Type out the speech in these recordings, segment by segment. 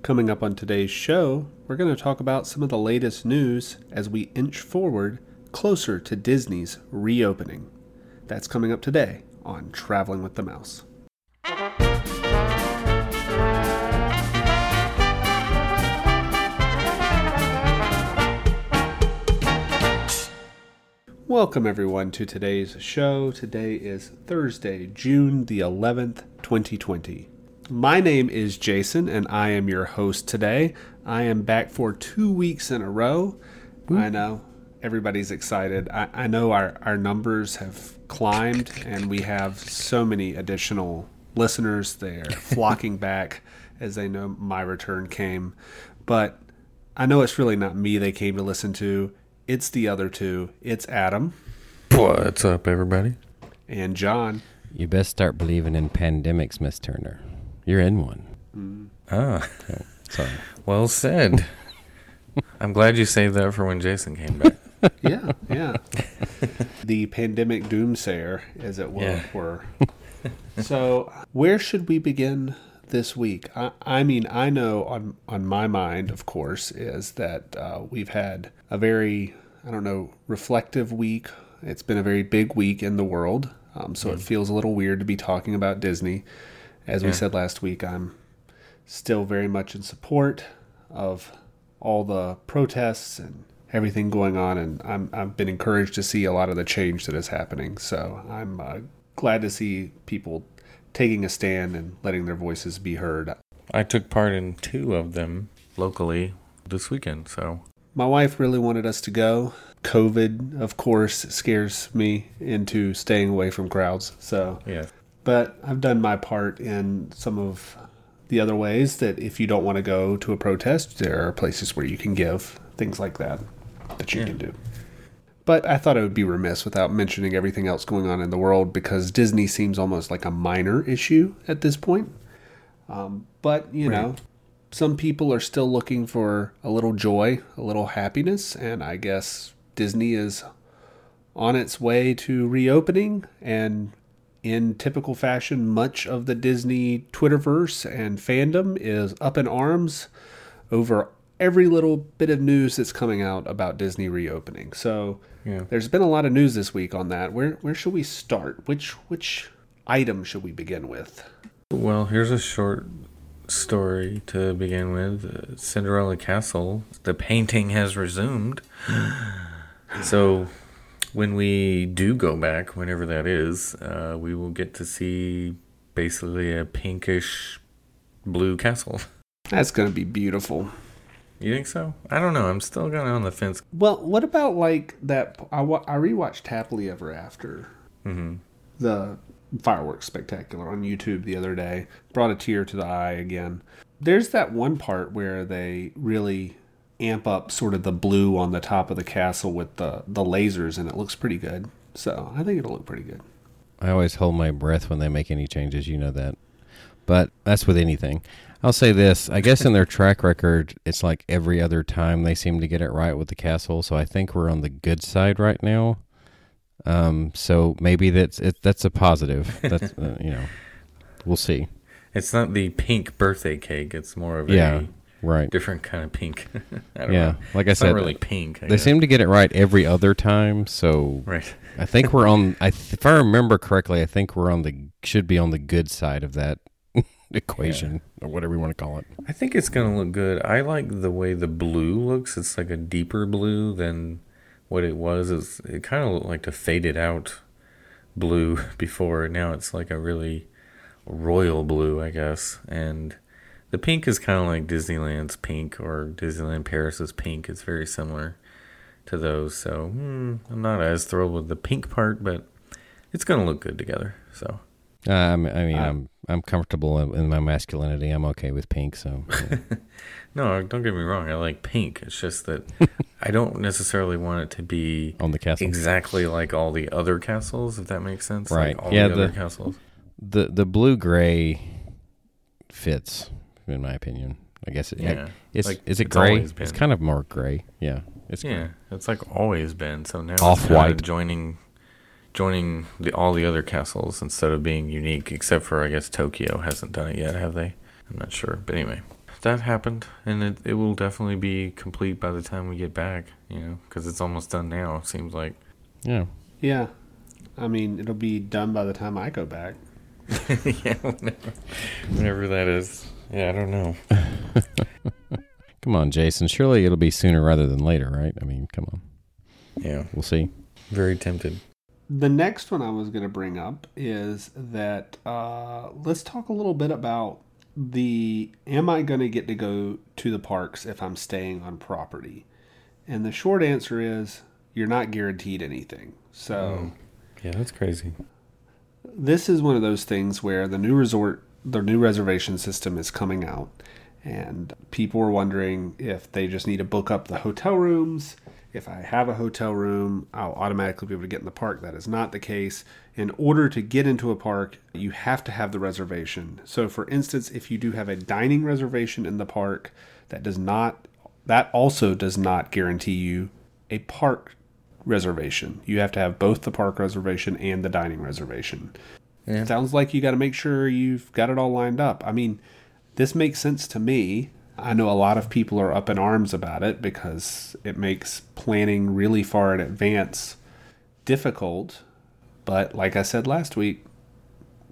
Coming up on today's show, we're going to talk about some of the latest news as we inch forward closer to Disney's reopening. That's coming up today on Traveling with the Mouse. Welcome, everyone, to today's show. Today is Thursday, June the 11th, 2020. My name is Jason, and I am your host today. I am back for two weeks in a row. I know everybody's excited. I, I know our, our numbers have climbed, and we have so many additional listeners. They're flocking back as they know my return came. But I know it's really not me they came to listen to. It's the other two. It's Adam What's up, everybody? and John. You best start believing in pandemics, Miss Turner. You're in one. Ah, Sorry. well said. I'm glad you saved that for when Jason came back. Yeah, yeah. the pandemic doomsayer, as it were. Yeah. were. so, where should we begin this week? I, I mean, I know on on my mind, of course, is that uh, we've had a very, I don't know, reflective week. It's been a very big week in the world, um, so it feels a little weird to be talking about Disney. As we said last week, I'm still very much in support of all the protests and everything going on, and I'm, I've been encouraged to see a lot of the change that is happening. So I'm uh, glad to see people taking a stand and letting their voices be heard. I took part in two of them locally this weekend, so My wife really wanted us to go. COVID, of course, scares me into staying away from crowds. So yeah. But I've done my part in some of the other ways that if you don't want to go to a protest, there are places where you can give things like that that you Yeah. can do. But I thought I would be remiss without mentioning everything else going on in the world because Disney seems almost like a minor issue at this point. Um, but, you know, some people are still looking for a little joy, a little happiness, and I guess Disney is on its way to reopening and in typical fashion much of the Disney Twitterverse and fandom is up in arms over every little bit of news that's coming out about Disney reopening. So Yeah. there's been a lot of news this week on that. Where where should we start? Which which item should we begin with? Well, here's a short story to begin with. Uh, Cinderella Castle, the painting has resumed. so, when we do go back, whenever that is, uh, we will get to see basically a pinkish blue castle. That's going to be beautiful. You think so? I don't know. I'm still kind of on the fence. Well, what about like that? I, wa- I rewatched Happily Ever After, hmm the fireworks spectacular on YouTube the other day. Brought a tear to the eye again. There's that one part where they really amp up sort of the blue on the top of the castle with the the lasers, and it looks pretty good. So I think it'll look pretty good. I always hold my breath when they make any changes. You know that. But that's with anything. I'll say this. I guess in their track record, it's like every other time they seem to get it right with the castle. So I think we're on the good side right now. Um, so maybe that's it, that's a positive. That's uh, you know, we'll see. It's not the pink birthday cake. It's more of Yeah, a right. different kind of pink. I don't Yeah, know. like I It's said, not really pink. I they guess. seem to get it right every other time. So right. I think we're on. I th- if I remember correctly, I think we're on the should be on the good side of that equation or whatever you want to call it. I think it's gonna look good. I like the way the blue looks. It's like a deeper blue than what it was. It's, it kind of looked like a faded out blue before. Now it's like a really royal blue, I guess. And the pink is kind of like Disneyland's pink or Disneyland Paris's pink. It's very similar to those. So hmm, I'm not as thrilled with the pink part, but it's gonna look good together. So Uh, I'm- mean, Uh, I'm I'm comfortable in, my masculinity. I'm okay with pink. So yeah. no, don't get me wrong. I like pink. It's just that I don't necessarily want it to be on the castle, exactly like all the other castles, if that makes sense. Right. Like all Yeah, the other castles. the the blue gray fits, in my opinion. I guess it, Yeah. it's Like, is it it's gray? It's kind of more gray. Yeah, it's Yeah, it's like always been. So now Off-white. joining joining the all the other castles instead of being unique, except for I guess Tokyo hasn't done it yet, have they? I'm not sure. But anyway. that happened, and it it will definitely be complete by the time we get back. You know, because it's almost done now. It seems like. Yeah. Yeah. I mean, it'll be done by the time I go back. yeah, whenever, whenever that is. Yeah, I don't know. Come on, Jason. Surely it'll be sooner rather than later, right? I mean, come on. Yeah, We'll see. very tempted. The next one I was going to bring up is that uh, let's talk a little bit about the am I going to get to go to the parks if I'm staying on property? And the short answer is you're not guaranteed anything. So Yeah, that's crazy. this is one of those things where the new resort, the new reservation system is coming out, and people are wondering if they just need to book up the hotel rooms. If I have a hotel room, I'll automatically be able to get in the park. That is not the case. In order to get into a park, you have to have the reservation. So, for instance, if you do have a dining reservation in the park, that does not, that also does not guarantee you a park reservation. You have to have both the park reservation and the dining reservation. Yeah. Sounds like you got to make sure you've got it all lined up. I mean, this makes sense to me. I know a lot of people are up in arms about it because it makes planning really far in advance difficult. But like I said last week,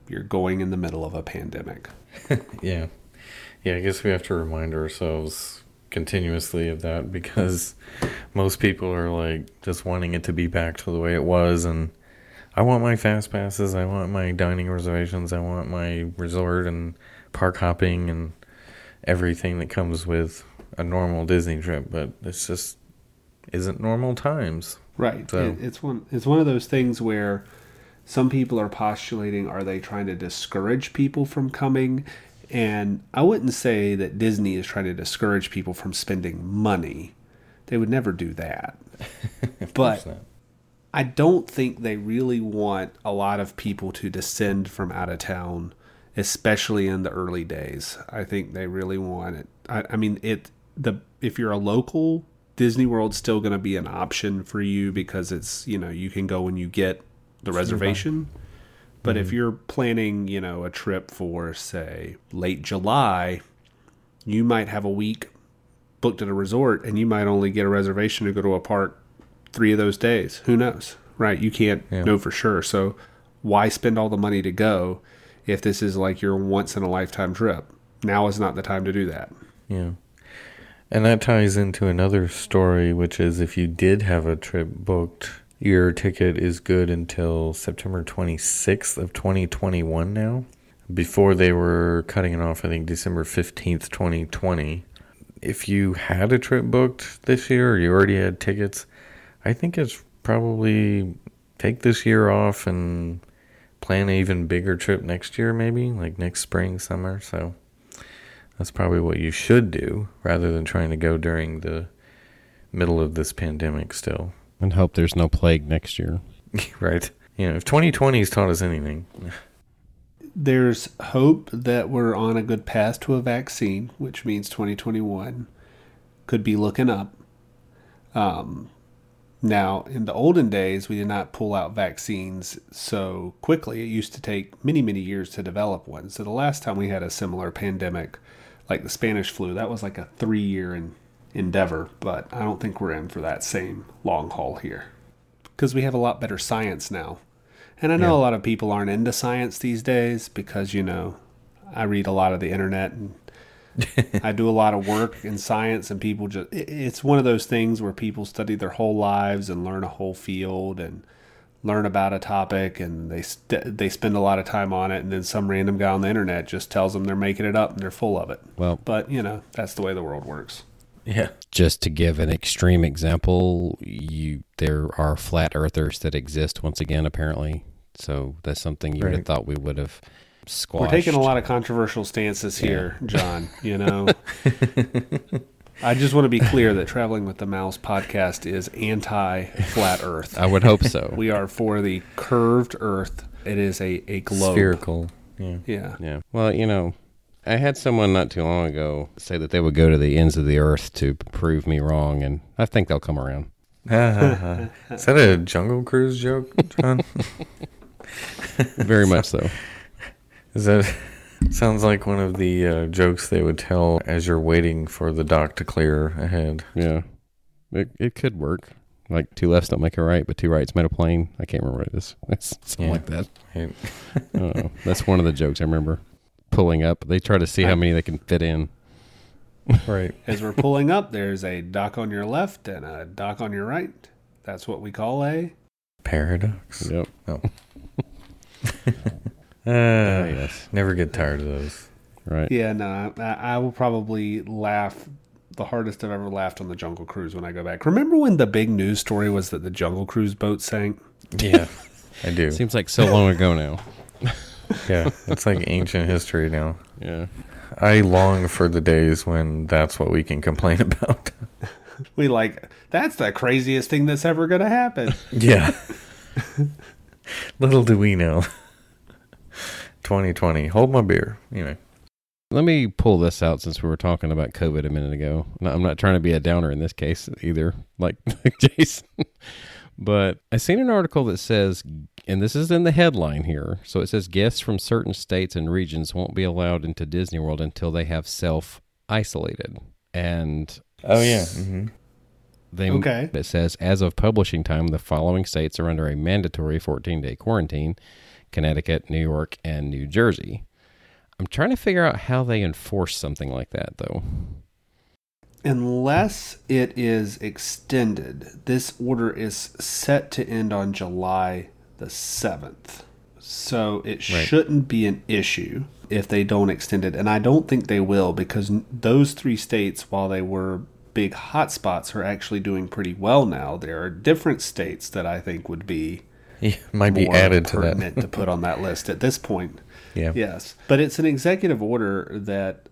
you're going in the middle of a pandemic. Yeah. Yeah, I guess we have to remind ourselves continuously of that because most people are like just wanting it to be back to the way it was and I want my fast passes, I want my dining reservations, I want my resort and park hopping and everything that comes with a normal Disney trip, but it's just isn't normal times. Right. So- It, it's one it's one of those things where some people are postulating are they trying to discourage people from coming? And I wouldn't say that Disney is trying to discourage people from spending money. They would never do that. but not. I don't think they really want a lot of people to descend from out of town, especially in the early days. I think they really want it. I, I mean, it the if you're a local, Disney World's still going to be an option for you because it's you know you can go when you get the reservation. But if mm-hmm. you're planning, you know, a trip for say late July, you might have a week booked at a resort and you might only get a reservation to go to a park three of those days. Who knows? Right? You can't Yeah. know for sure. So why spend all the money to go if this is like your once in a lifetime trip? Now is not the time to do that. Yeah. And that ties into another story, which is if you did have a trip booked, your ticket is good until September 26th of 2021 now. Before they were cutting it off, I think December 15th, 2020. If you had a trip booked this year or you already had tickets, I think it's probably take this year off and plan an even bigger trip next year, maybe like next spring, summer. So that's probably what you should do rather than trying to go during the middle of this pandemic still. And hope there's no plague next year. right. You know, if 2020 has taught us anything, There's hope that we're on a good path to a vaccine, which means 2021 could be looking up. Um, now, in the olden days, we did not pull out vaccines so quickly. It used to take many, many years to develop one. So the last time we had a similar pandemic, like the Spanish flu, that was like a three year in, endeavor. But I don't think we're in for that same long haul here because we have a lot better science now. And I know Yeah. a lot of people aren't into science these days because, you know, I read a lot of the internet and I do a lot of work in science, and people just, it's one of those things where people study their whole lives and learn a whole field and learn about a topic and they st- they spend a lot of time on it and then some random guy on the internet just tells them they're making it up and they're full of it Well, but you know that's the way the world works yeah. just to give an extreme example, you there are flat earthers that exist once again apparently. So that's something you would have thought we would have squashed. We're taking a lot of controversial stances here, John. You know, I just want to be clear that Traveling with the Mouse podcast is anti flat Earth. I would hope so. We are for the curved Earth. It is a, a globe. Spherical. Yeah. Yeah. Yeah. Well, you know, I had someone not too long ago say that they would go to the ends of the earth to prove me wrong, and I think they'll come around. Is that a Jungle Cruise joke, John? Very much so. Is that Sounds like one of the uh, jokes they would tell as you're waiting for the dock to clear ahead. Yeah, it it could work. Like two lefts don't make a right, but two rights made a plane. I can't remember what it is. It's something Yeah. like that. Right. I don't know. That's one of the jokes I remember pulling up. They try to see how many they can fit in. right. As we're pulling up, there's a dock on your left and a dock on your right. That's what we call a. Paradox. Yep. Uh, yes. Never get tired of those. Right. Yeah, no, I, I will probably laugh the hardest I've ever laughed on the Jungle Cruise when I go back. Remember when the big news story was that the Jungle Cruise boat sank? Yeah, I do. Seems like so long ago now. Yeah, it's like ancient history now. Yeah. I long for the days when that's what we can complain about. We like that's the craziest thing that's ever going to happen. Yeah. Little do we know. 2020. Hold my beer. Anyway. Let me pull this out since we were talking about COVID a minute ago. No, I'm not trying to be a downer in this case either, like Jason. but I seen an article that says, and this is in the headline here. So it says guests from certain states and regions won't be allowed into Disney World until they have self isolated. And Oh yeah. mm-hmm. they Okay. it says as of publishing time, the following states are under a mandatory 14 day quarantine: Connecticut, New York, and New Jersey. I'm trying to figure out how they enforce something like that, though. Unless it is extended, this order is set to end on July the 7th. So it Right. shouldn't be an issue if they don't extend it. And I don't think they will because those three states, while they were big hotspots, are actually doing pretty well now. There are different states that I think would be Yeah, might be added to that. to put on that list at this point. Yeah. Yes. But it's an executive order that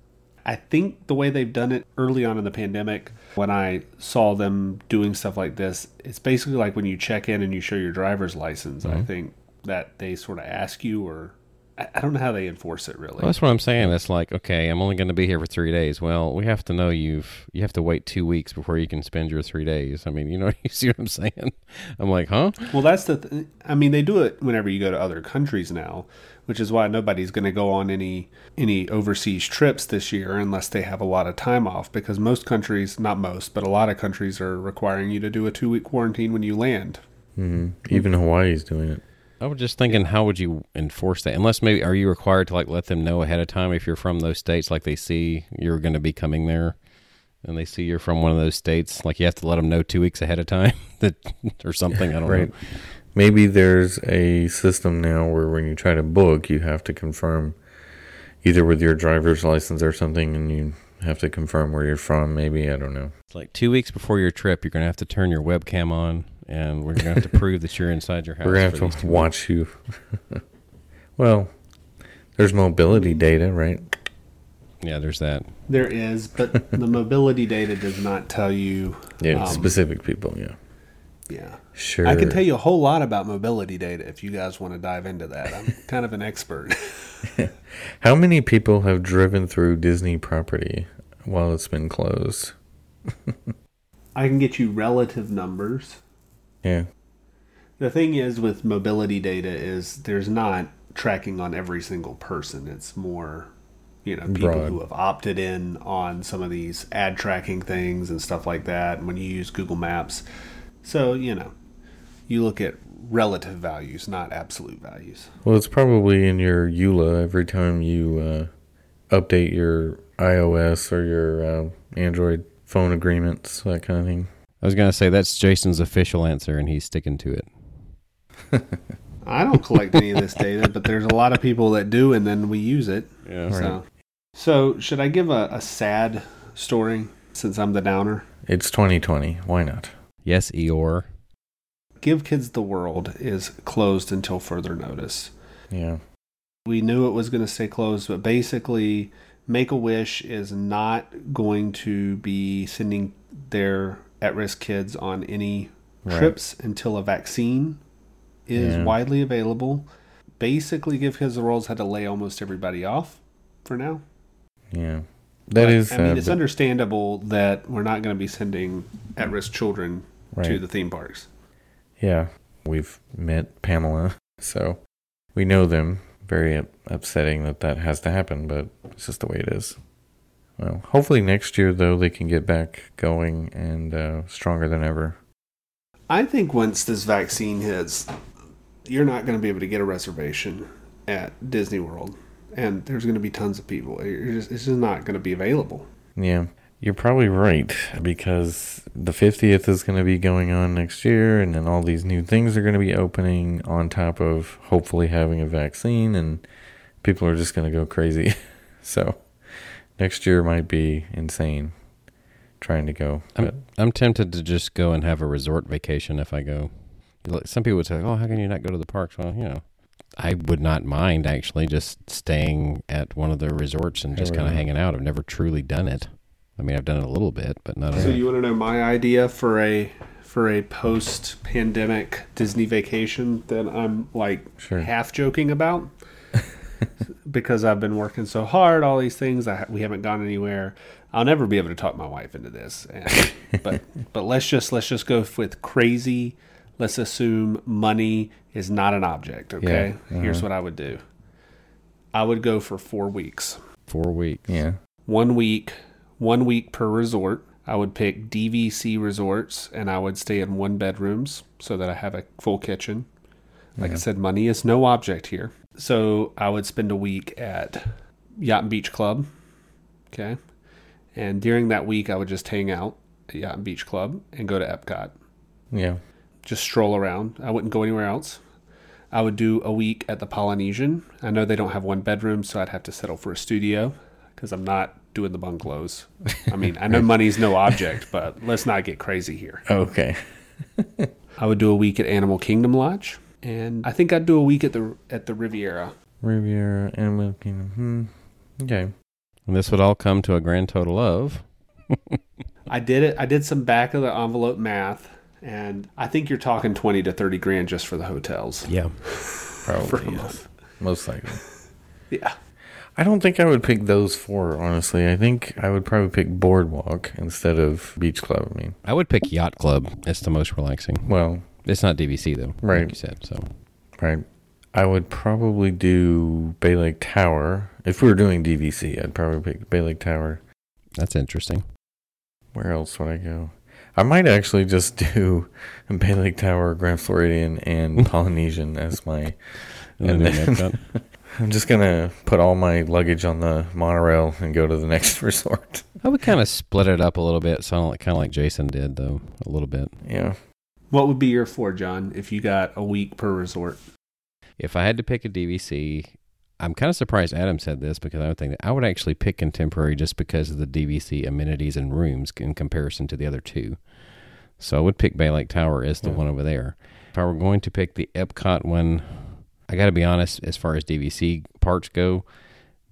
I think the way they've done it early on in the pandemic, when I saw them doing stuff like this, it's basically like when you check in and you show your driver's license. I mm-hmm. think that they sort of ask you, or I I don't know how they enforce it really. Well, that's what I'm saying. It's like, okay, I'm only going to be here for three days. Well, we have to know you've you have to wait two weeks before you can spend your three days. I mean, you know, you see what I'm saying? I'm like, huh? Well, that's the. Th- I mean, they do it whenever you go to other countries now, which is why nobody's going to go on any any overseas trips this year unless they have a lot of time off. Because most countries, not most, but a lot of countries are requiring you to do a two week quarantine when you land. hmm Even Hawaii's doing it. I was just thinking, how would you enforce that? Unless maybe are you required to like let them know ahead of time if you're from those states, like they see you're going to be coming there, and they see you're from one of those states, like you have to let them know two weeks ahead of time that or something. I don't Right. know. Maybe there's a system now where when you try to book, you have to confirm either with your driver's license or something, and you have to confirm where you're from. Maybe I don't know. It's like two weeks before your trip, you're going to have to turn your webcam on, and we're going to have to prove that you're inside your house. We're gonna have to watch you. well, there's mobility data, right? Yeah, there's that. There is, but the mobility data does not tell you. Yeah, um, specific people. Yeah, Yeah. sure. I can tell you a whole lot about mobility data if you guys want to dive into that. I'm kind of an expert. How many people have driven through Disney property while it's been closed? I can get you relative numbers. Yeah, The thing is with mobility data is there's not tracking on every single person. It's more, you know, people Broad. who have opted in on some of these ad tracking things and stuff like that. And when you use Google Maps, so you know, you look at relative values, not absolute values. Well, it's probably in your EULA every time you uh, update your iOS or your uh, Android phone agreements, that kind of thing. I was going to say that's Jason's official answer, and he's sticking to it. I don't collect any of this data, but there's a lot of people that do, and then we use it. Yeah. So, so should I give a, a sad story since I'm the downer? It's 2020. Why not? Yes, Eeyore. Give Kids the World is closed until further notice. Yeah. We knew it was going to stay closed, but basically, Make a Wish is not going to be sending their at risk kids on any Right. trips until a vaccine is Yeah. widely available. Basically, Give Kids the World's had to lay almost everybody off for now. Yeah. That But, is. I mean, uh, it's understandable that we're not going to be sending at risk children to the theme parks. Yeah. We've met Pamela, so we know them. very upsetting that that has to happen, but it's just the way it is. Well, hopefully next year though they can get back going and uh, stronger than ever. I think once this vaccine hits, you're not going to be able to get a reservation at Disney World, and there's going to be tons of people. Just, it's just not going to be available. Yeah, you're probably right because the 50th is going to be going on next year, and then all these new things are going to be opening on top of hopefully having a vaccine, and people are just going to go crazy. so next year might be insane trying to go. But I'm, I'm tempted to just go and have a resort vacation if I go. Some people would say, "Oh, how can you not go to the parks?" Well, you know, I would not mind actually just staying at one of the resorts and just kind of hanging out. I've never truly done it. I mean, I've done it a little bit, but not. So a, you want to know my idea for a for a post pandemic Disney vacation that I'm like Sure. half joking about because I've been working so hard, all these things. I, we haven't gone anywhere. I'll never be able to talk my wife into this, and, but but let's just let's just go with crazy. Let's assume money is not an object. Okay, Yeah, here's uh-huh. what I would do. I would go for four weeks four weeks. yeah, one week, one week per resort. I would pick DVC resorts and I would stay in one bedrooms so that I have a full kitchen. Like I said, money is no object here. So I would spend a week at Yacht and Beach Club. Okay. And during that week, I would just hang out at Yacht and Beach Club and go to Epcot. yeah, Just stroll around. I wouldn't go anywhere else. I would do a week at the Polynesian. I know they don't have one bedroom, so I'd have to settle for a studio because I'm not doing the bungalows. I mean, I know money's no object, but let's not get crazy here. okay, I would do a week at Animal Kingdom Lodge, and I think I'd do a week at the at the Riviera. Riviera, Animal Kingdom. Hmm. Okay, And this would all come to a grand total of. I did it. I did some back of the envelope math, and I think you're talking twenty to thirty grand just for the hotels Yeah. for probably a yes. month. most likely. Yeah. I don't think I would pick those four, honestly. I think I would probably pick Boardwalk instead of Beach Club. I mean, I would pick Yacht Club. It's the most relaxing. well, It's not DVC though, Right. Like you said. So right. I would probably do Bay Lake Tower. If we were doing DVC, I'd probably pick Bay Lake Tower. that's interesting. Where else would I go? I might actually just do Bay Lake Tower, Grand Floridian, and Polynesian as my. And then- I'm just gonna put all my luggage on the monorail and go to the next resort. I would kind of split it up a little bit, so kind of like Jason did though, a little bit. Yeah. What would be your four, John, if you got a week per resort? If I had to pick a DVC, I'm kind of surprised Adam said this because I would think that I would actually pick Contemporary just because of the DVC amenities and rooms in comparison to the other two. So I would pick Bay Lake Tower as the Yeah. one over there. If I were going to pick the Epcot one, I got to be honest, as far as DVC parts go,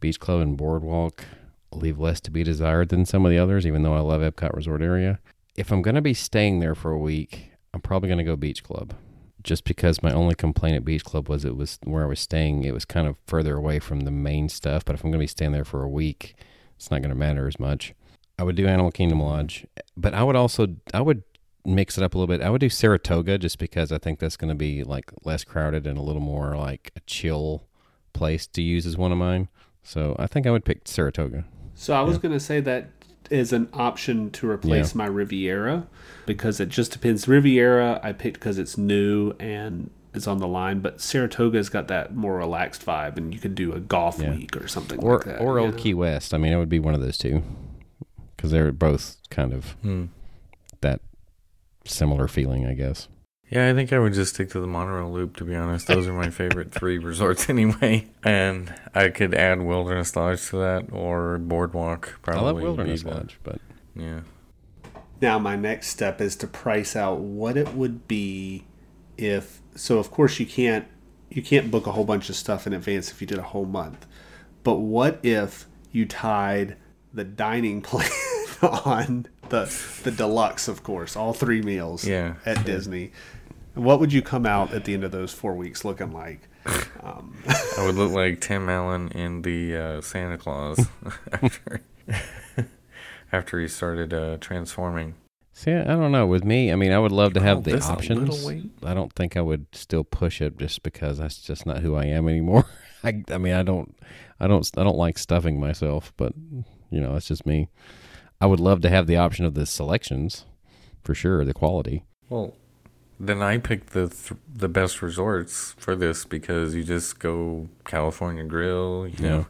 Beach Club and Boardwalk leave less to be desired than some of the others, even though I love Epcot Resort area. If I'm going to be staying there for a week, I'm probably going to go Beach Club just because my only complaint at Beach Club was it was where I was staying, it was kind of further away from the main stuff. But if I'm going to be staying there for a week, it's not going to matter as much. I would do Animal Kingdom Lodge, but I would also I would mix it up a little bit. I would do Saratoga just because I think that's going to be like less crowded and a little more like a chill place to use as one of mine. So I think I would pick Saratoga. So I was going to say that is an option to replace my Riviera because it just depends. Riviera I picked because it's new and it's on the line, but Saratoga's got that more relaxed vibe, and you could do a golf Yeah. week or something Or like that. or Old know? Key West. I mean, it would be one of those two because they're both kind of Hmm. that similar feeling, I guess. Yeah, I think I would just stick to the monorail loop. To be honest, those are my favorite three resorts anyway. And I could add Wilderness Lodge to that or Boardwalk. Probably I love Wilderness be Lodge, but Yeah. Now my next step is to price out what it would be if. So of course you can't you can't book a whole bunch of stuff in advance if you did a whole month. But what if you tied the dining plan on the the deluxe, of course, all three meals Yeah. at Disney? What would you come out at the end of those four weeks looking like? Um, I would look like Tim Allen in the uh, Santa Clause after after he started uh, transforming. See, I don't know. With me, I mean, I would love to have Oh, the this options. I don't think I would still push it just because that's just not who I am anymore. I, I mean, I don't, I don't, I don't like stuffing myself, but you know, that's just me. I would love to have the option of the selections, for sure, the quality. Well, then I picked the th- the best resorts for this because you just go California Grill. You Yeah. know,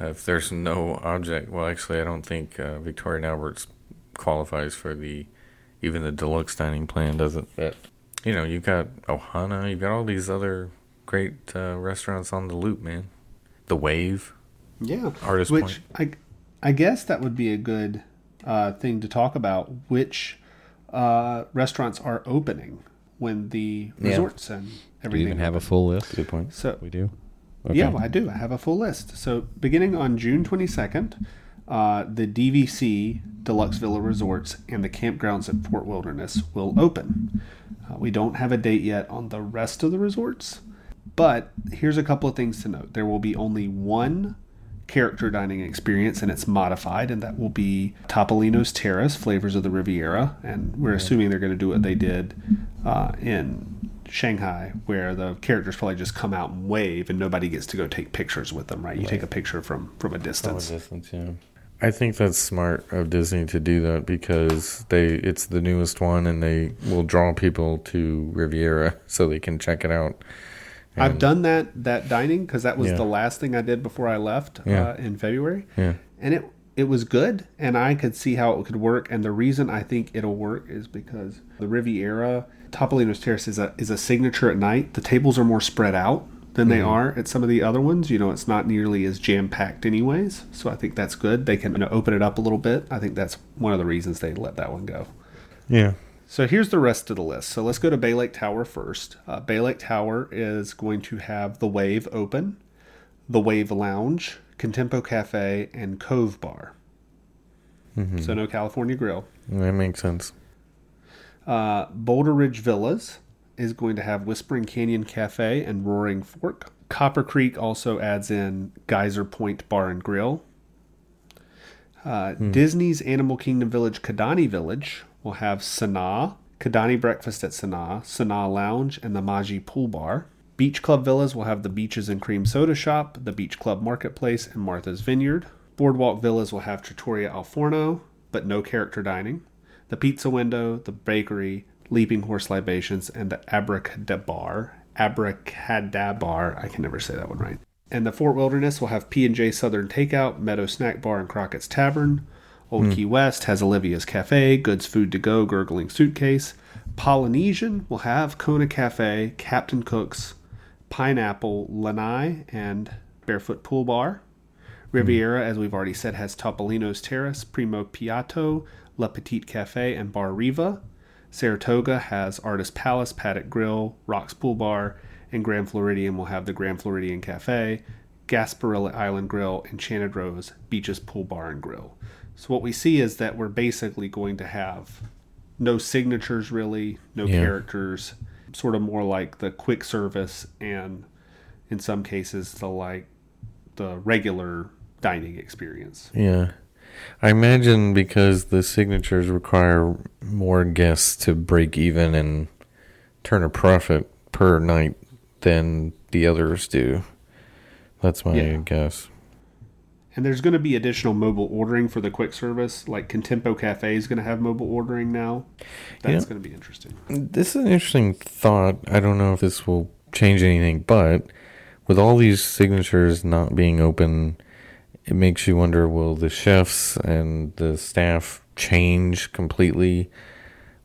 uh, if there's no object, well, actually, I don't think uh, Victoria and Albert's qualifies for the even the deluxe dining plan doesn't. But you know, you've got Ohana, you've got all these other great uh, restaurants on the loop, man. The Wave, Yeah. Artist Which I, I guess that would be a good uh, thing to talk about. Which uh, restaurants are opening when the Yeah. resorts and everything. Do you even have a full list? good point. So We do. Yeah, well, I do. I have a full list. So beginning on June 22nd, uh, the DVC Deluxe Villa Resorts and the campgrounds at Fort Wilderness will open. Uh, we don't have a date yet on the rest of the resorts, but here's a couple of things to note. There will be only one character dining experience and it's modified and that will be Topolino's Terrace, Flavors of the Riviera, and we're assuming they're going to do what they did uh, in Shanghai, where the characters probably just come out and wave, and nobody gets to go take pictures with them. Right? You take a picture from from a From a distance. distance, yeah. I think that's smart of Disney to do that because they it's the newest one and they will draw people to Riviera so they can check it out. I've done that that dining because that was Yeah. the last thing I did before I left Yeah. uh, in February, Yeah. and it it was good, and I could see how it could work. And the reason I think it'll work is because the Riviera Topolino's Terrace is a is a signature at night. The tables are more spread out than they are at some of the other ones. You know, it's not nearly as jam packed, anyways. So I think that's good. They can you know, open it up a little bit. I think that's one of the reasons they let that one go. Yeah. So here's the rest of the list. So let's go to Bay Lake Tower first. Uh, Bay Lake Tower is going to have the Wave open, the Wave Lounge, Contempo Cafe, and Cove Bar. So no California Grill. That makes sense. Uh, Boulder Ridge Villas is going to have Whispering Canyon Cafe and Roaring Fork. Copper Creek also adds in Geyser Point Bar and Grill. Uh, Disney's Animal Kingdom Village, Kidani Village, will have Sanaa, Kidani Breakfast at Sanaa, Sanaa Lounge, and the Maji Pool Bar. Beach Club Villas will have the Beaches and Cream Soda Shop, the Beach Club Marketplace, and Martha's Vineyard. Boardwalk Villas will have Trattoria Al Forno, but no character dining. The Pizza Window, the Bakery, Leaping Horse Libations, and the Abracadabar. Abracadabar. I can never say that one right. And the Fort Wilderness will have P&J Southern Takeout, Meadow Snack Bar, and Crockett's Tavern. Old hmm. Key West has Olivia's Cafe, Goods Food to Go, Gurgling Suitcase. Polynesian will have Kona Cafe, Captain Cook's, Pineapple, Lanai, and Barefoot Pool Bar. Riviera, as we've already said, has Topolino's Terrace, Primo Piatto, La Petite Cafe, and Bar Riva. Saratoga has Artist Palette, Paddock Grill, Rocks Pool Bar, and Grand Floridian will have the Grand Floridian Cafe, Gasparilla Island Grill, Enchanted Rose, Beaches Pool Bar and Grill. So what we see is that we're basically going to have no signatures really, no Yeah. characters, sort of more like the quick service and in some cases the like the regular dining experience. Yeah. I imagine because the signatures require more guests to break even and turn a profit per night than the others do. That's my Yeah. guess. And there's going to be additional mobile ordering for the quick service. Like Contempo Cafe is going to have mobile ordering now. That's going to be interesting. This is an interesting thought. I don't know if this will change anything, but with all these signatures not being open, it makes you wonder will the chefs and the staff change completely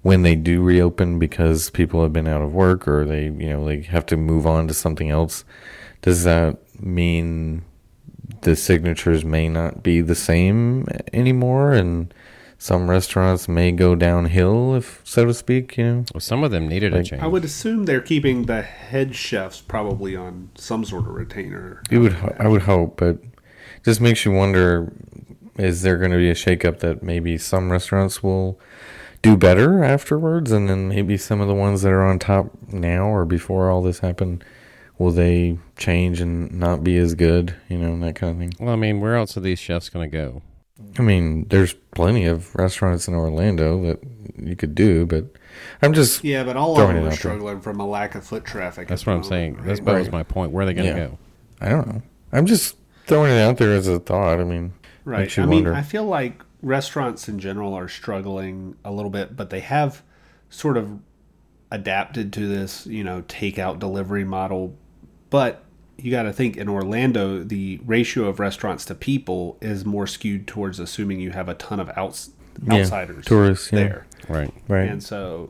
when they do reopen because people have been out of work or they, you know, they have to move on to something else? Does that mean the signatures may not be the same anymore and some restaurants may go downhill if so to speak, you know? Well, some of them needed a change. I would assume they're keeping the head chefs probably on some sort of retainer. You would, ho- I would hope, but just makes you wonder: is there going to be a shakeup that maybe some restaurants will do better afterwards, and then maybe some of the ones that are on top now or before all this happened, will they change and not be as good? You know, that kind of thing. well, I mean, where else are these chefs going to go? I mean, there's plenty of restaurants in Orlando that you could do, but I'm just Yeah, but all of them are out there. struggling from a lack of foot traffic. That's at the what I'm moment, saying. right? That's that was Right. my point. Where are they going to Yeah. go? I don't know. I'm just throwing it out there as a thought. I mean, Right. makes you I mean, wonder. I feel like restaurants in general are struggling a little bit, but they have sort of adapted to this, you know, takeout delivery model. But you got to think in Orlando, the ratio of restaurants to people is more skewed towards assuming you have a ton of outs- Yeah, outsiders tourists, yeah. there. Right. right? And so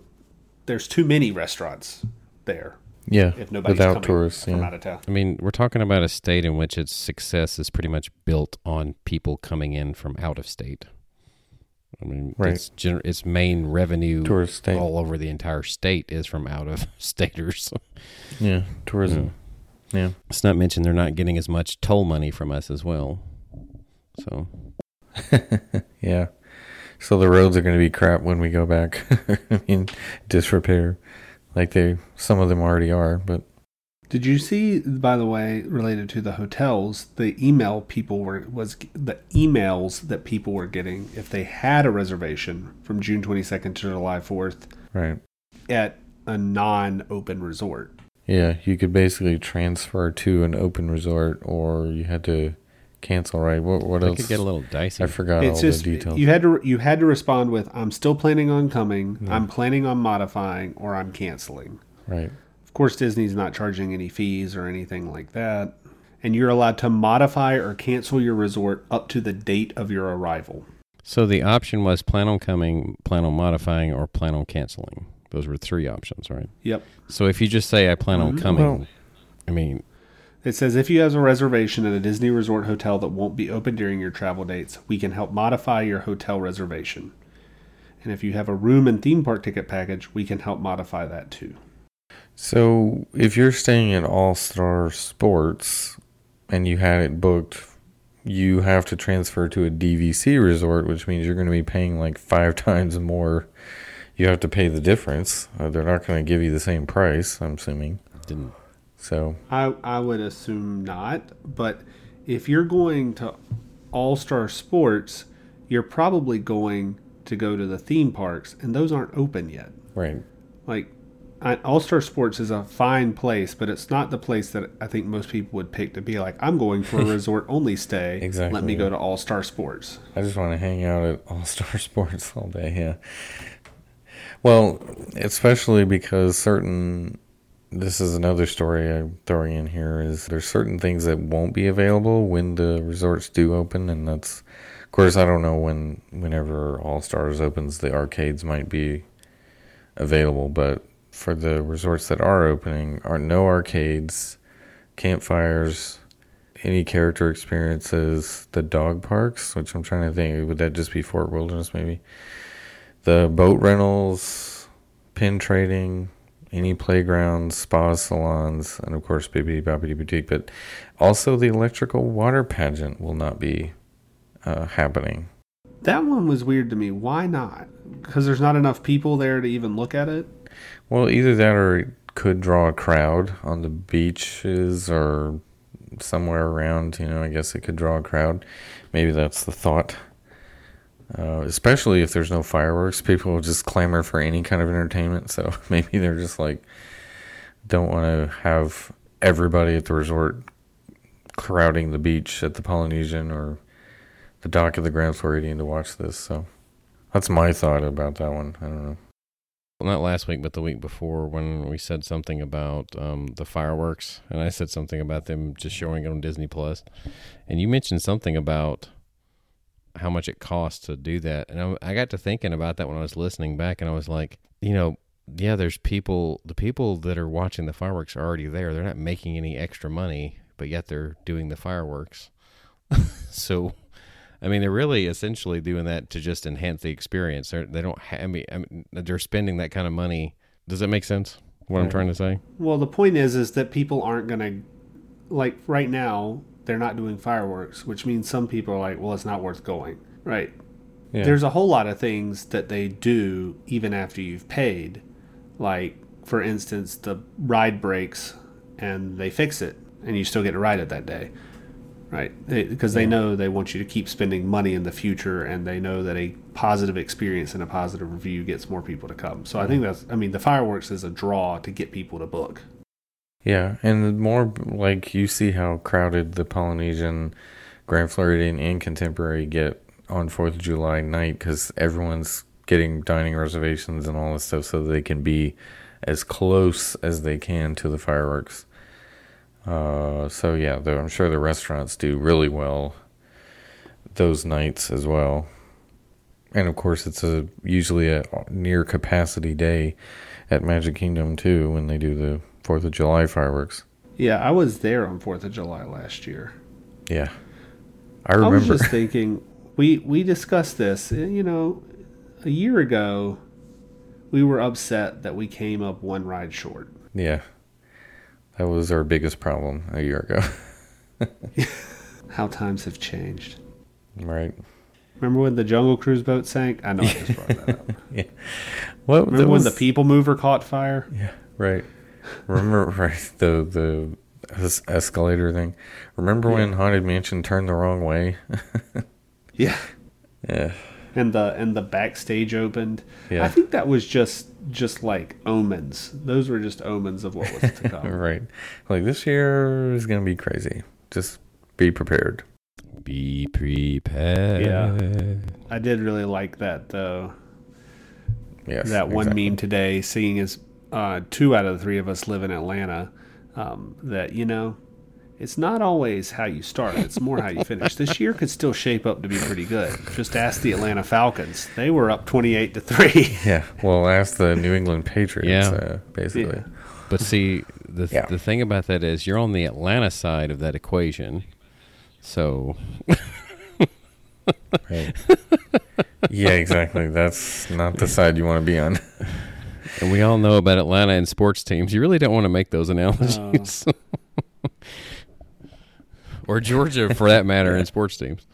there's too many restaurants there yeah, if nobody's without coming tourists. from Yeah, out of town. I mean, we're talking about a state in which its success is pretty much built on people coming in from out of state. I mean, Right. its, gener- its main revenue tourist state. all over the entire state is from out of staters. Yeah, tourism. Yeah. It's not mentioned they're not getting as much toll money from us as well. So yeah. So the roads are going to be crap when we go back. I mean, disrepair, like they some of them already are. But Did you see, by the way, related to the hotels, the email people were was the emails that people were getting if they had a reservation from June twenty second to July fourth right, at a non-open resort. Yeah, you could basically transfer to an open resort, or you had to cancel. Right? What what it else? could get a little dicey. I forgot it's all just the details. you had to you had to respond with "I'm still planning on coming," Yeah. "I'm planning on modifying," or "I'm canceling." right. Of course, Disney's not charging any fees or anything like that. And you're allowed to modify or cancel your resort up to the date of your arrival. So the option was plan on coming, plan on modifying, or plan on canceling. Those were three options, right? Yep. So if you just say I plan on Mhm. coming, Well- I mean, It says if you have a reservation at a Disney resort hotel that won't be open during your travel dates, we can help modify your hotel reservation. And if you have a room and theme park ticket package, we can help modify that too. So if you're staying at All Star Sports and you had it booked, you have to transfer to a DVC resort, which means you're going to be paying like five times more. You have to pay the difference. Uh, they're not going to give you the same price, I'm assuming. didn't So I, I would assume not, but if you're going to All Star Sports, you're probably going to go to the theme parks, and those aren't open yet. right, like All Star Sports is a fine place, but it's not the place that I think most people would pick to be like, I'm going for a resort only stay. Exactly, Let me go to All Star Sports. I just want to hang out at All Star Sports all day. Yeah. Well, especially because certain. This is another story I'm throwing in here. Is there's certain things that won't be available when the resorts do open, and that's, of course, I don't know when. Whenever All Stars opens, the arcades might be available, but for the resorts that are opening, are no arcades, campfires, any character experiences, the dog parks, which I'm trying to think, would that just be Fort Wilderness maybe? The boat rentals, pin trading, any playgrounds, spas, salons, and of course Bibbidi Bobbidi Boutique, but also the electrical water pageant will not be uh, happening. That one was weird to me. Why not? Because there's not enough people there to even look at it. Well, either that or it could draw a crowd on the beaches or somewhere around. You know, I guess it could draw a crowd. Maybe that's the thought. Uh, especially if there's no fireworks, people will just clamor for any kind of entertainment. So maybe they're just like, don't want to have everybody at the resort crowding the beach at the Polynesian or the dock of the Grand Floridian to watch this. So that's my thought about that one. I don't know. not last week, but the week before when we said something about um, the fireworks, and I said something about them just showing it on Disney Plus, and you mentioned something about how much it costs to do that, and I, I got to thinking about that when I was listening back, and I was like, you know, yeah, there's people, the people that are watching the fireworks are already there. They're not making any extra money, but yet they're doing the fireworks. so, I mean, they're really essentially doing that to just enhance the experience. They're, they don't. Ha- I, mean, I mean, they're spending that kind of money. Does that make sense? What I'm trying to say? Well, the point is, is that people aren't going to, like right now, they're not doing fireworks, which means some people are like, well, it's not worth going. Right. Yeah. There's a whole lot of things that they do even after you've paid. Like, for instance, the ride breaks and they fix it and you still get to ride it that day. right? Because they, Yeah. know they want you to keep spending money in the future, and they know that a positive experience and a positive review gets more people to come. So I think that's, I mean, the fireworks is a draw to get people to book. Yeah, and the more like you see how crowded the Polynesian, Grand Floridian, and Contemporary get on Fourth of July night because everyone's getting dining reservations and all this stuff so they can be as close as they can to the fireworks. Uh, so yeah, though I'm sure the restaurants do really well those nights as well. And of course, it's a usually a near capacity day at Magic Kingdom too when they do the Fourth of July fireworks. Yeah, I was there on Fourth of July last year. Yeah, I remember. I was just thinking, we we discussed this. eh, You know, a year ago, we were upset that we came up one ride short. yeah, that was our biggest problem a year ago. How times have changed. right? Remember when the Jungle Cruise boat sank? I know I just brought that up. What Remember that when the People Mover caught fire? Yeah, right. Remember right the the escalator thing. Remember when Haunted Mansion turned the wrong way? Yeah. yeah, And the and the backstage opened. Yeah. I think that was just just like omens. Those were just omens of what was to come. right. Like this year is gonna be crazy. Just be prepared. Be prepared. Yeah. I did really like that though. Yes, that one exactly. meme today, seeing as uh, two out of the three of us live in Atlanta, um, that you know, it's not always how you start; it's more how you finish. This year could still shape up to be pretty good. Just ask the Atlanta Falcons; they were up twenty-eight to three. Yeah. Well, ask the New England Patriots. Yeah. Uh, basically. Yeah. But see, the Yeah. the thing about that is you're on the Atlanta side of that equation. So Right. yeah, exactly. That's not the side you want to be on. and we all know about Atlanta and sports teams. You really don't want to make those analogies. or Georgia for that matter in sports teams.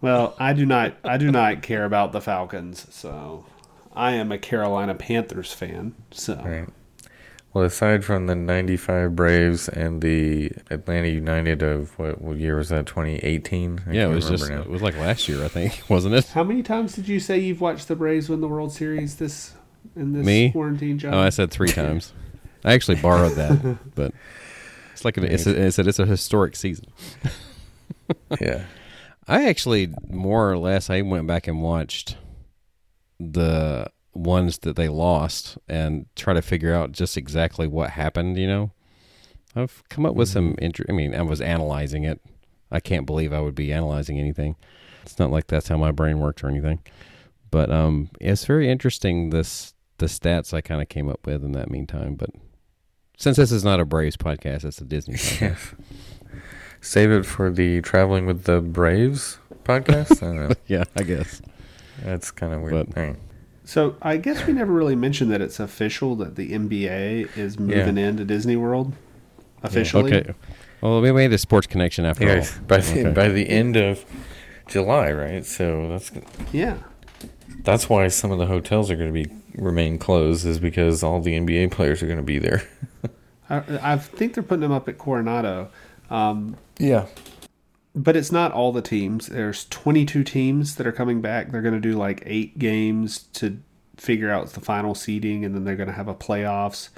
Well, I do not, I do not care about the Falcons, so I am a Carolina Panthers fan. So Right. Well, aside from the 95 Braves and the Atlanta United of what, what year was that? 2018? I yeah, it was just remember it was like last year, I think, wasn't it? how many times did you say you've watched the Braves win the World Series this in this Me? quarantine job? Oh, I said three times. I actually borrowed that, but it's like an, it's, a, it's, a, it's a historic season. yeah. I actually more or less I went back and watched the ones that they lost and try to figure out just exactly what happened, you know. I've come up with some inter- I mean, I was analyzing it. I can't believe I would be analyzing anything. It's not like that's how my brain works or anything. But um it's very interesting this the stats I kind of came up with in that meantime, but since this is not a Braves podcast, it's a Disney podcast. Yes. Save it for the Traveling with the Braves podcast. I don't know. yeah, I guess. That's kind of weird. But- All right. So I guess we never really mentioned that it's official that the NBA is moving into Disney World officially. Okay. Well, we made a sports connection after Yeah, all. by the, Okay. by the end of July, right? So that's Yeah. that's why some of the hotels are going to be remain closed is because all the NBA players are going to be there. I, I think they're putting them up at Coronado. Um, Yeah. but it's not all the teams. There's 22 teams that are coming back. They're going to do like eight games to figure out the final seeding, and then they're going to have a playoffs.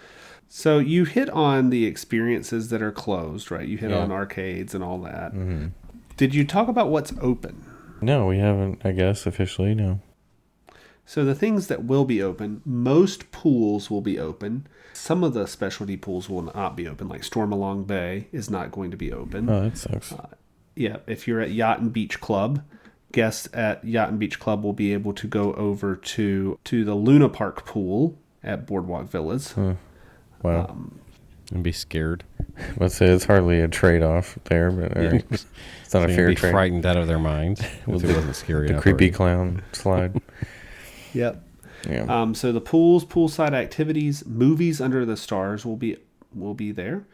So you hit on the experiences that are closed, right? You hit Yeah. on arcades and all that. hmm Did you talk about what's open? No, we haven't. I guess officially, no. So the things that will be open, most pools will be open. Some of the specialty pools will not be open, like Stormalong Bay is not going to be open. Oh, that sucks. yeah, if you're at Yacht and Beach Club, guests at Yacht and Beach Club will be able to go over to to the Luna Park pool at Boardwalk Villas. Huh. Wow. Um, and be scared. Let's say it's hardly a trade off there, but all right. it's not They're a gonna fair be trade. frightened out of their minds. if it wasn't scary. The enough creepy already. clown slide. yep. Yeah. Um, so the pools, poolside activities, movies under the stars will be will be there.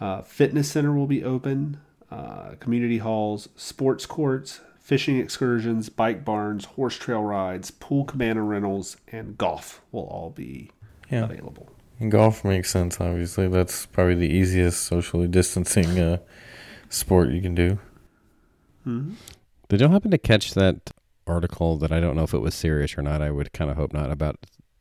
Uh, fitness center will be open. Uh, community halls, sports courts, fishing excursions, bike barns, horse trail rides, pool cabana rentals, and golf will all be Yeah. available. And golf makes sense, obviously. That's probably the easiest socially distancing uh, sport you can do. Mhm. Did y'all happen to catch that article that I don't know if it was serious or not? I would kind of hope not about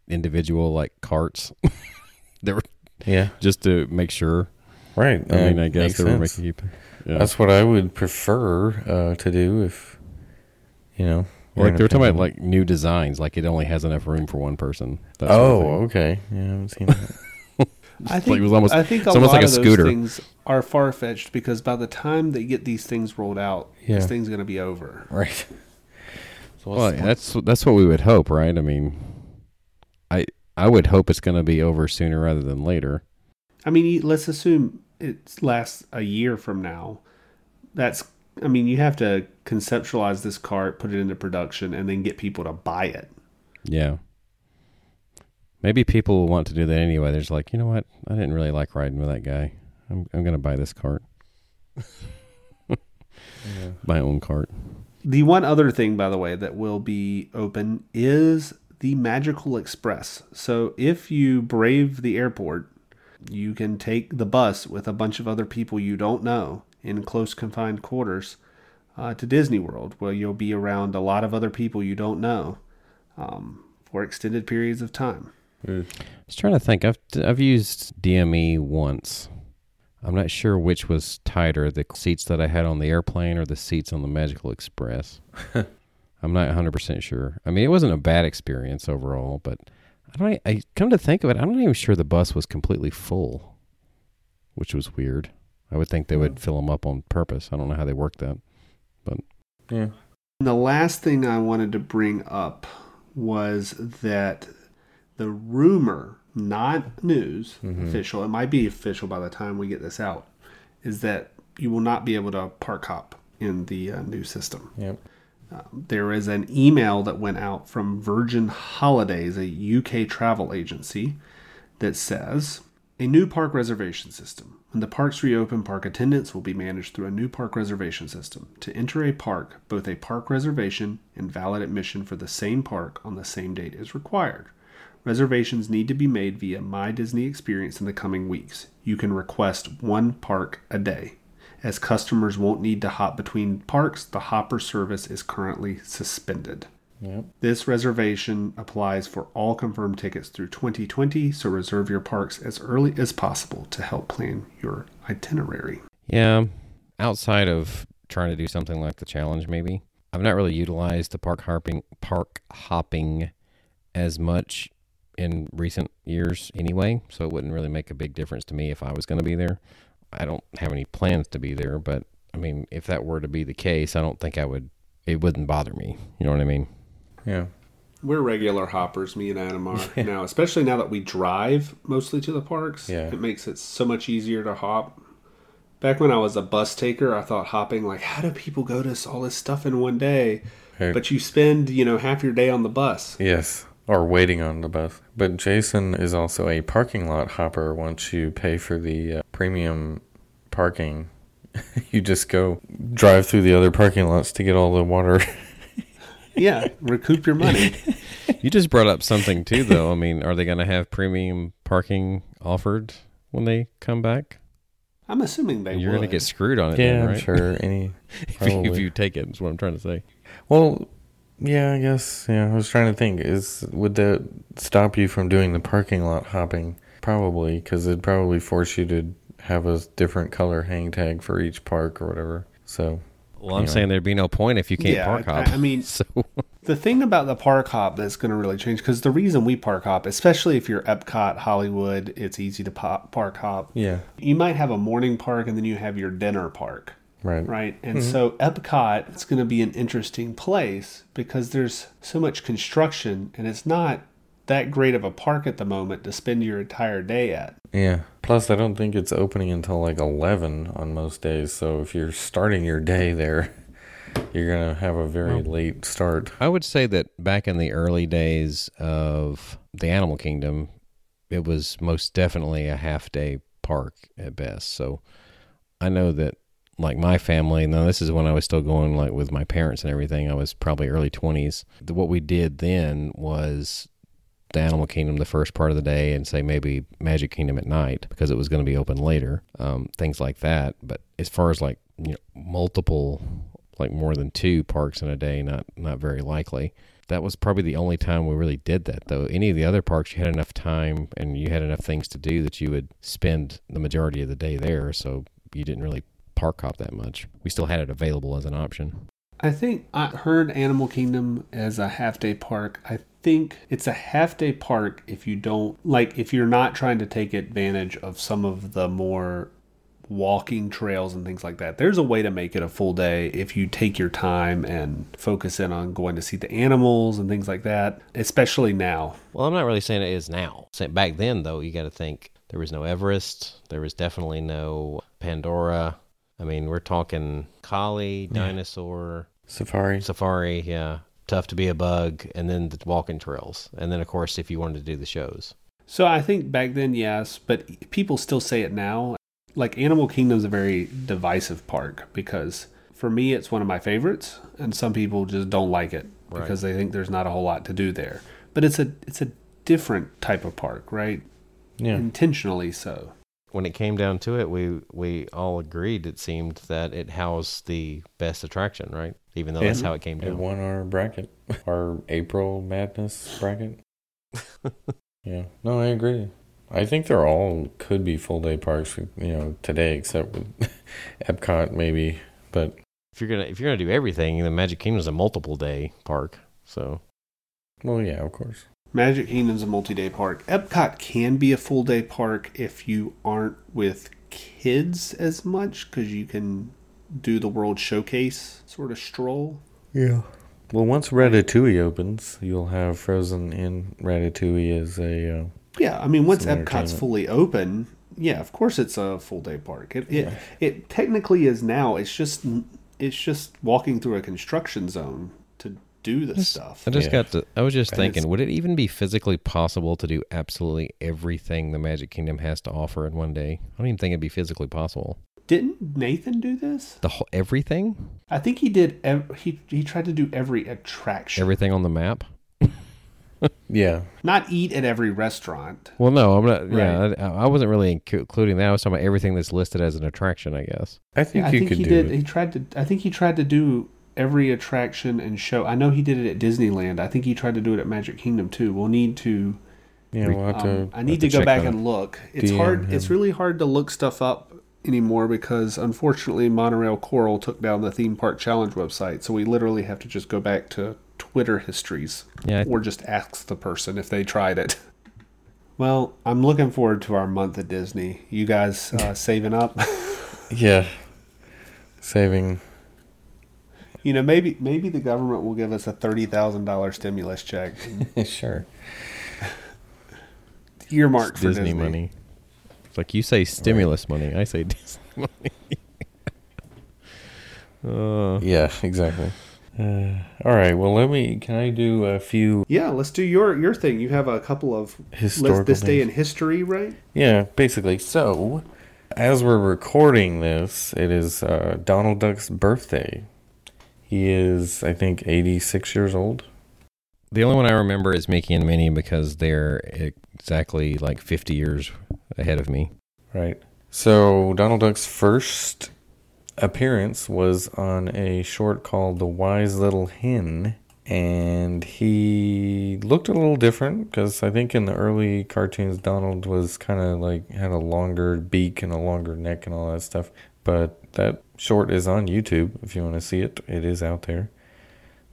individual like carts. they were Yeah, just to make sure. right. I mean, I guess they were sense. making. Yeah. That's what I would prefer uh, to do if, you know. Or like you're they were talking about like new designs, like it only has enough room for one person. that sort of Oh, okay. Yeah, I haven't seen that. I like think it was almost- I think a almost lot like a of those scooter. things are far fetched because by the time they get these things rolled out, Yeah. this thing's going to be over. right. So what's Well, that's that's what we would hope, right? I mean, I I would hope it's going to be over sooner rather than later. I mean, let's assume it lasts a year from now. That's, I mean, you have to conceptualize this cart, put it into production, and then get people to buy it. Yeah. Maybe people will want to do that anyway. There's like, you know what? I didn't really like riding with that guy. I'm I'm going to buy this cart, yeah. my own cart. The one other thing, by the way, that will be open is the Magical Express. So if you brave the airport, you can take the bus with a bunch of other people you don't know in close confined quarters uh, to Disney World, where you'll be around a lot of other people you don't know um, for extended periods of time. Mm. I was trying to think. I've I've used DME once. I'm not sure which was tighter, the seats that I had on the airplane or the seats on the Magical Express. I'm not 100% sure. I mean, it wasn't a bad experience overall, but I don't I come to think of it, I'm not even sure the bus was completely full, which was weird. I would think they would hmm. fill them up on purpose. I don't know how they work that. But yeah. The last thing I wanted to bring up was that the rumor, not news, Mhm. official, it might be official by the time we get this out, is that you will not be able to park hop in the uh, new system. Yep. There is an email that went out from Virgin Holidays, a UK travel agency, that says a new park reservation system. When the parks reopen, park attendance will be managed through a new park reservation system. To enter a park, both a park reservation and valid admission for the same park on the same date is required. Reservations need to be made via My Disney Experience in the coming weeks. You can request one park a day. As customers won't need to hop between parks, the hopper service is currently suspended. Yep. This reservation applies for all confirmed tickets through 2020, so reserve your parks as early as possible to help plan your itinerary. Yeah, outside of trying to do something like the challenge, maybe I've not really utilized the park hopping park hopping as much in recent years anyway. So it wouldn't really make a big difference to me if I was going to be there. I don't have any plans to be there, but I mean, if that were to be the case, I don't think I would. It wouldn't bother me. You know what I mean? Yeah. We're regular hoppers, me and Adam are now, especially now that we drive mostly to the parks. Yeah. It makes it so much easier to hop. Back when I was a bus taker, I thought hopping, like, how do people go to all this stuff in one day? Right. But you spend, you know, half your day on the bus. Yes. Or waiting on the bus. But Jason is also a parking lot hopper once you pay for the uh, premium parking. you just go drive through the other parking lots to get all the water. Yeah, recoup your money. You just brought up something too, though. I mean, are they going to have premium parking offered when they come back? I'm assuming they You're going to get screwed on it, yeah, then, I'm sure. Any. if, you, if Probably. you take it, is what I'm trying to say. Well, yeah, I guess. Yeah, I was trying to think. Is would that stop you from doing the parking lot hopping? Probably, because it'd probably force you to have a different color hang tag for each park or whatever. So Well, I'm Anyway. saying there'd be no point if you can't Yeah, park I- hop. I mean- so The thing about the park hop that's going to really change, because the reason we park hop, especially if you're Epcot, Hollywood, it's easy to pop, park hop. yeah, You might have a morning park and then you have your dinner park, right. right? And mm-hmm. so Epcot is going to be an interesting place because there's so much construction and it's not that great of a park at the moment to spend your entire day at. Yeah. Plus, I don't think it's opening until like eleven on most days. So if you're starting your day there, you're gonna have a very late start. I would say that back in the early days of the Animal Kingdom, it was most definitely a half day park at best. So I know that like my family, now this is when I was still going like with my parents and everything. I was probably early twenties. What we did then was the Animal Kingdom the first part of the day and say maybe Magic Kingdom at night because it was going to be open later. Um, things like that. But as far as like you know multiple like more than two parks in a day. Not not very likely. That was probably the only time we really did that, though. Any of the other parks, you had enough time and you had enough things to do that you would spend the majority of the day there. So you didn't really park hop that much. We still had it available as an option. I think I heard Animal Kingdom as a half day park. I think it's a half day park if you don't like if you're not trying to take advantage of some of the more walking trails and things like that. There's a way to make it a full day if you take your time and focus in on going to see the animals and things like that, especially now. Well, I'm not really saying it is now. Back then, though, you got to think there was no Everest. There was definitely no Pandora. I mean, we're talking Kali, dinosaur, Safari. safari. Yeah, tough to be a bug, and then the walking trails, and then of course if you wanted to do the shows. So I think back then, yes, but people still say it now. Like Animal Kingdom's a very divisive park because for me it's one of my favorites, and some people just don't like it Right. because they think there's not a whole lot to do there. But it's a it's a different type of park, right? Yeah. Intentionally so. When it came down to it, we we all agreed it seemed that it housed the best attraction, right? Even though that's how it came It down. won our bracket, our April Madness bracket. yeah, no, I agree. I think they're all could be full day parks, you know, today except with Epcot maybe, but If you're gonna if you're gonna do everything, the Magic Kingdom is a multiple day park. So well, yeah, of course. Magic Kingdom's a multi-day park. Epcot can be a full day park if you aren't with kids as much because you can do the World Showcase sort of stroll. Yeah. Well, once Ratatouille opens, you'll have Frozen in Ratatouille as a. Uh, Yeah, I mean, once Epcot's fully open, yeah, of course it's a full day park. It it, Yeah. it technically is now. It's just it's just walking through a construction zone to do the stuff. I just Yeah. got to. I was just And thinking, would it even be physically possible to do absolutely everything the Magic Kingdom has to offer in one day? I don't even think it'd be physically possible. Didn't Nathan do this? The whole everything, I think he did. Ev- he he tried to do every attraction. everything on the map. yeah. Not eat at every restaurant. Well, no, I'm not. Yeah, I, I wasn't really including that. I was talking about everything that's listed as an attraction. I guess. I think Yeah, I you think could he do did. it. He tried to. I think he tried to do every attraction and show. I know he did it at Disneyland. I think he tried to do it at Magic Kingdom too. We'll need to. Yeah, we'll have to. Um, I need to to, go back and look. It's DM hard. It's really hard to look stuff up anymore because unfortunately Monorail Coral took down the theme park challenge website. So we literally have to just go back to Twitter histories Yeah, or just ask the person if they tried it. Well, I'm looking forward to our month at Disney. You guys uh, saving up? Yeah. Saving. You know, maybe maybe the government will give us a thirty thousand dollar stimulus check sure. earmarked for Disney, Disney, money. It's like you say stimulus money. I say Disney money. uh, Yeah, exactly. Uh, all right. Well, let me. Can I do a few Yeah, let's do your your thing. You have a couple of historical this day things? in history, right? Yeah, basically. So, as we're recording this, it is uh, Donald Duck's birthday. He is, I think, 86 years old. the only one I remember is Mickey and Minnie because they're exactly like 50 years ahead of me. Right. So, Donald Duck's first appearance was on a short called The Wise Little Hen. And he looked a little different because I think in the early cartoons, Donald was kind of like had a longer beak and a longer neck and all that stuff. But that short is on YouTube if you want to see it. It is out there.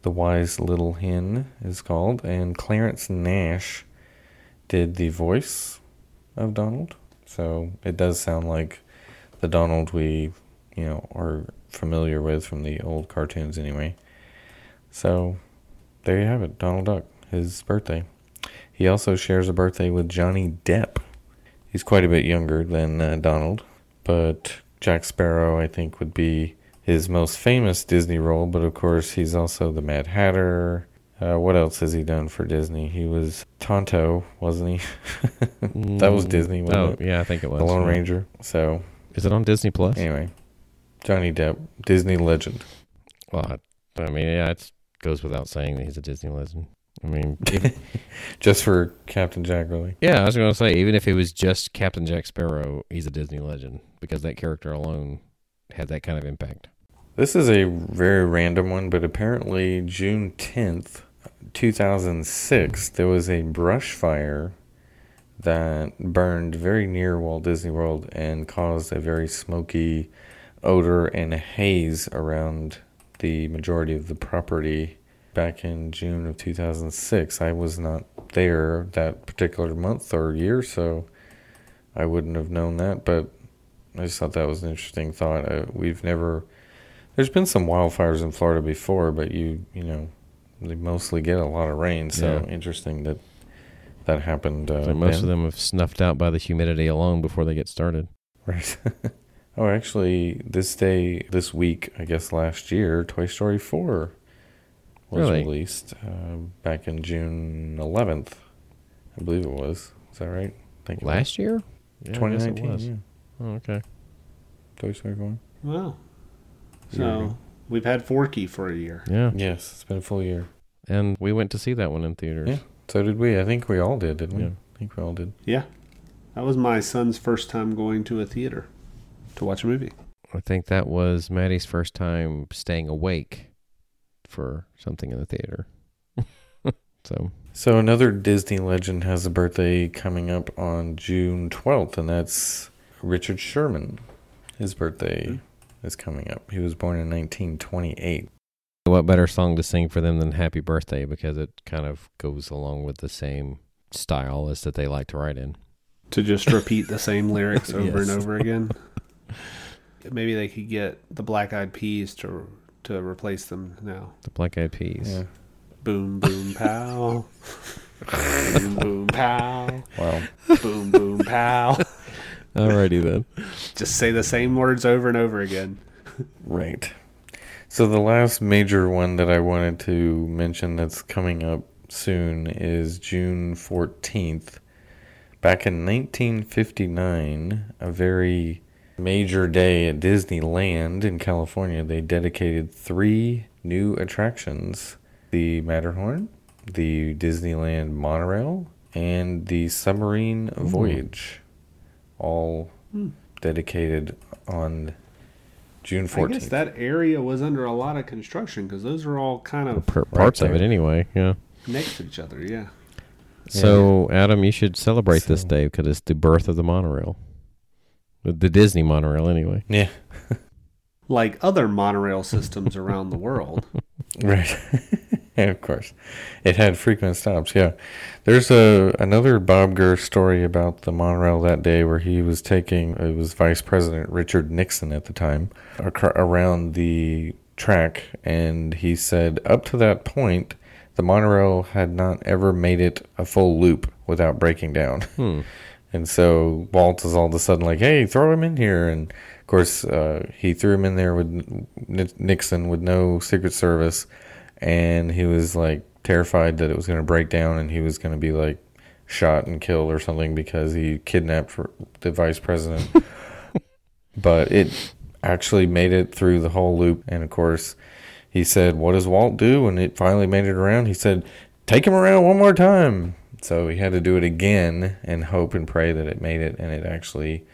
The Wise Little Hen is called. And Clarence Nash did the voice of Donald. So it does sound like the Donald we, you know, are familiar with from the old cartoons anyway. So there you have it, Donald Duck, his birthday. He also shares a birthday with Johnny Depp. He's quite a bit younger than uh, Donald, but Jack Sparrow, I think, would be his most famous Disney role. But of course, he's also the Mad Hatter. Uh, what else has he done for Disney? He was Tonto, wasn't he? that was Mm, Disney, wasn't Oh, it? yeah, I think it was. The Lone yeah. Ranger. So Is it on Disney Plus? anyway, Johnny Depp, Disney legend. Well, I, I mean, yeah, it goes without saying that he's a Disney legend. I mean, if, Just for Captain Jack, really. yeah, I was going to say, even if it was just Captain Jack Sparrow, he's a Disney legend because that character alone had that kind of impact. This is a very random one, but apparently June 10th, 2006, there was a brush fire that burned very near Walt Disney World and caused a very smoky odor and haze around the majority of the property back in June of 2006. I was not there that particular month or year, so I wouldn't have known that, but I just thought that was an interesting thought. Uh, we've never there's been some wildfires in Florida before, but you you know they mostly get a lot of rain, so Yeah. interesting that that happened. Uh, So most of them have snuffed out by the humidity alone before they get started. Right. oh, actually, this day, this week, I guess last year, Toy Story 4 was Really? released uh, back in June 11th. I believe it was. Is that right? Thank you. Last year? Yeah, I it 2019. was. Yeah. Oh, okay. Toy Story 4. Wow. So we've had Forky for a year. Yeah. Yes, it's been a full year. And we went to see that one in theaters. Yeah. So did we. I think we all did, didn't we? Yeah. I think we all did. Yeah. That was my son's first time going to a theater to watch a movie. I think that was Maddie's first time staying awake for something in the theater. so So another Disney legend has a birthday coming up on June 12th, and that's Richard Sherman. His birthday hmm. is coming up. He was born in 1928. what better song to sing for them than Happy Birthday because it kind of goes along with the same style as that they like to write in. To just repeat the same lyrics over and over again. Maybe they could get the Black Eyed Peas to to replace them now. The Black Eyed Peas. Yeah. Boom boom pow. boom boom pow. Wow. Boom boom pow. Alrighty then. Just say the same words over and over again. Right. So the last major one that I wanted to mention that's coming up soon is June 14th. Back in 1959, a very major day at Disneyland in California, they dedicated three new attractions the Matterhorn, the Disneyland monorail, and the submarine voyage. All Hmm. dedicated on June 14th. I 14th. guess that area was under a lot of construction because those are all kind of Per- parts of it anyway. Yeah. next to each other. Yeah. So Adam, you should celebrate this day because it's the birth of the monorail, the the Disney monorail anyway. Yeah. Like other monorail systems around the world. Right. yeah, of course. It had frequent stops, yeah. There's a another Bob Gurr story about the monorail that day where he was taking it was Vice President Richard Nixon at the time acro- around the track and he said up to that point the monorail had not ever made it a full loop without breaking down. Hmm. And so Walt is all of a sudden like, "Hey, throw him in here!" And of course, uh, he threw him in there with Nixon with no Secret Service, and he was like terrified that it was going to break down and he was going to be like shot and killed or something because he kidnapped the vice president. but it actually made it through the whole loop, and of course, he said, "What does Walt do?" When it finally made it around, he said, "Take him around one more time." So we had to do it again and hope and pray that it made it, and it actually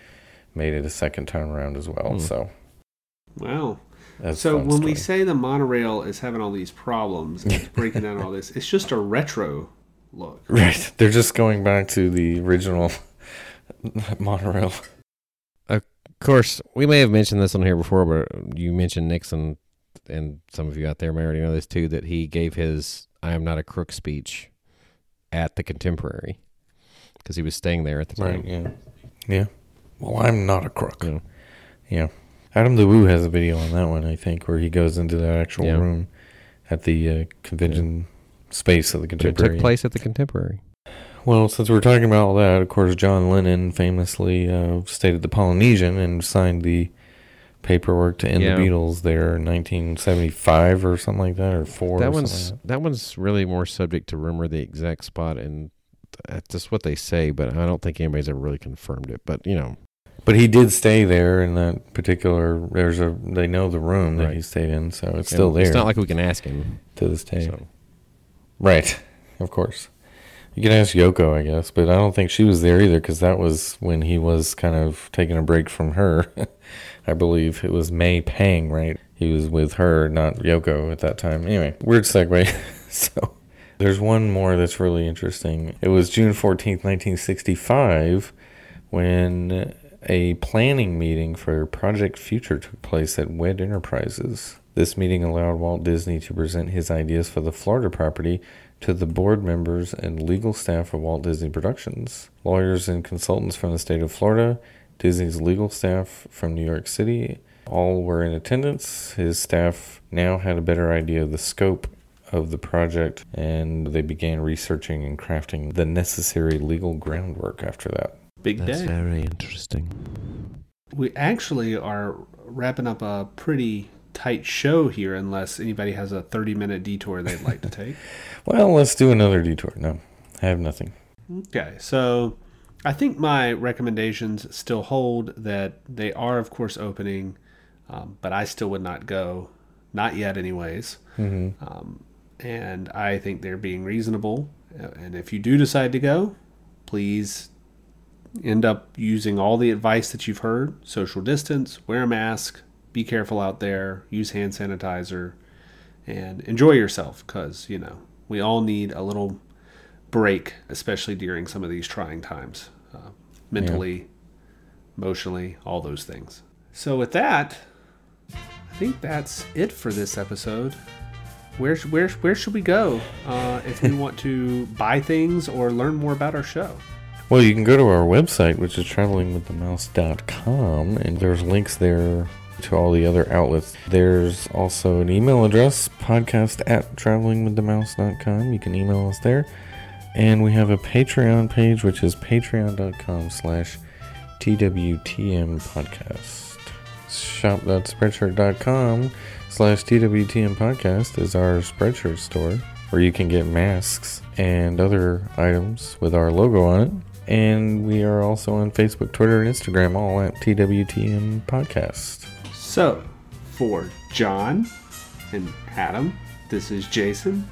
made it a second time around as well. Hmm. So Wow. that's So fun when we say the monorail is having all these problems, and it's breaking down all this, it's just a retro look. right, they're just going back to the original monorail. Of course, we may have mentioned this on here before, but you mentioned Nixon, and some of you out there may already know this too, that he gave his "I am not a crook" speech at the Contemporary because he was staying there at the time. Right. Yeah. Yeah. Well, I'm not a crook. Yeah. Yeah. Adam the Woo has a video on that one, I think, where he goes into that actual Yeah. room at the uh, convention space of the But it took place at the Contemporary. Well, since we're talking about all that, of course, John Lennon famously uh, stayed at the Polynesian and signed the paperwork to end Yeah. the Beatles there in 1975 or something like that, or four. that or one's like that one's really more subject to rumor, the exact spot, and that's just what they say. But I don't think anybody's ever really confirmed it. But you know. But he did stay there in that particular. There's a. They know the room that he stayed in, so it's and still there It's not like we can ask him. to this day. So. Right, of course. You can ask Yoko, I guess, but I don't think she was there either because that was when he was kind of taking a break from her. I believe it was May Pang, right? He was with her, not Yoko at that time. Anyway, weird segue. so there's one more that's really interesting. It was June 14th, 1965, when a planning meeting for Project Future took place at WED Enterprises. This meeting allowed Walt Disney to present his ideas for the Florida property to the board members and legal staff of Walt Disney Productions. Lawyers and consultants from the state of Florida, Disney's legal staff from New York City, all were in attendance. His staff now had a better idea of the scope of the project and they began researching and crafting the necessary legal groundwork after that. Big That's day. very interesting. We actually are wrapping up a pretty tight show here, unless anybody has a 30 minute detour they'd like to take. Well, let's do another detour. No, I have nothing. Okay, so I think my recommendations still hold that they are, of course, opening, um, but I still would not go, not yet, anyways. Mm-hmm. Um, and I think they're being reasonable. Uh, And if you do decide to go, please end up using all the advice that you've heard social distance, wear a mask, be careful out there, use hand sanitizer, and enjoy yourself because, you know, we all need a little break, especially during some of these trying times, uh, mentally, emotionally, all those things. So, with that, I think that's it for this episode. Where, where, where should we go uh, if we want to buy things or learn more about our show? Well, you can go to our website, which is travelingwiththemouse.com, and there's links there to all the other outlets. There's also an email address, podcast at travelingwiththemouse.com. You can email us there. And we have a Patreon page, which is patreon.com slash TWTM podcast. Shop.spreadshirt.com slash TWTM podcast is our Spreadshirt store where you can get masks and other items with our logo on it. And we are also on Facebook, Twitter, and Instagram, all at TWTM Podcast. So, for John and Adam, this is Jason.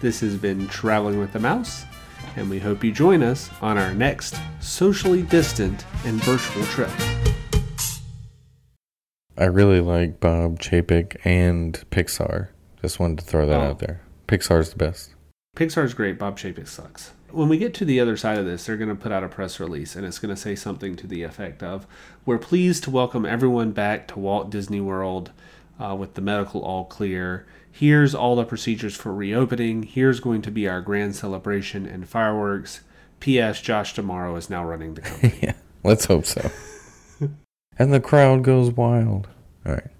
This has been Traveling with the Mouse, and we hope you join us on our next socially distant and virtual trip. I really like Bob Chapek and Pixar. Just wanted to throw that Oh. out there. Pixar's the best. Pixar's great, Bob Chapek sucks. When we get to the other side of this, they're going to put out a press release and it's going to say something to the effect of We're pleased to welcome everyone back to Walt Disney World uh, with the medical all clear. Here's all the procedures for reopening. Here's going to be our grand celebration and fireworks. P.S. Josh D'Amaro is now running the company. yeah, let's hope so. and the crowd goes wild. All right.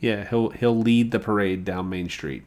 yeah, he'll he'll lead the parade down Main Street.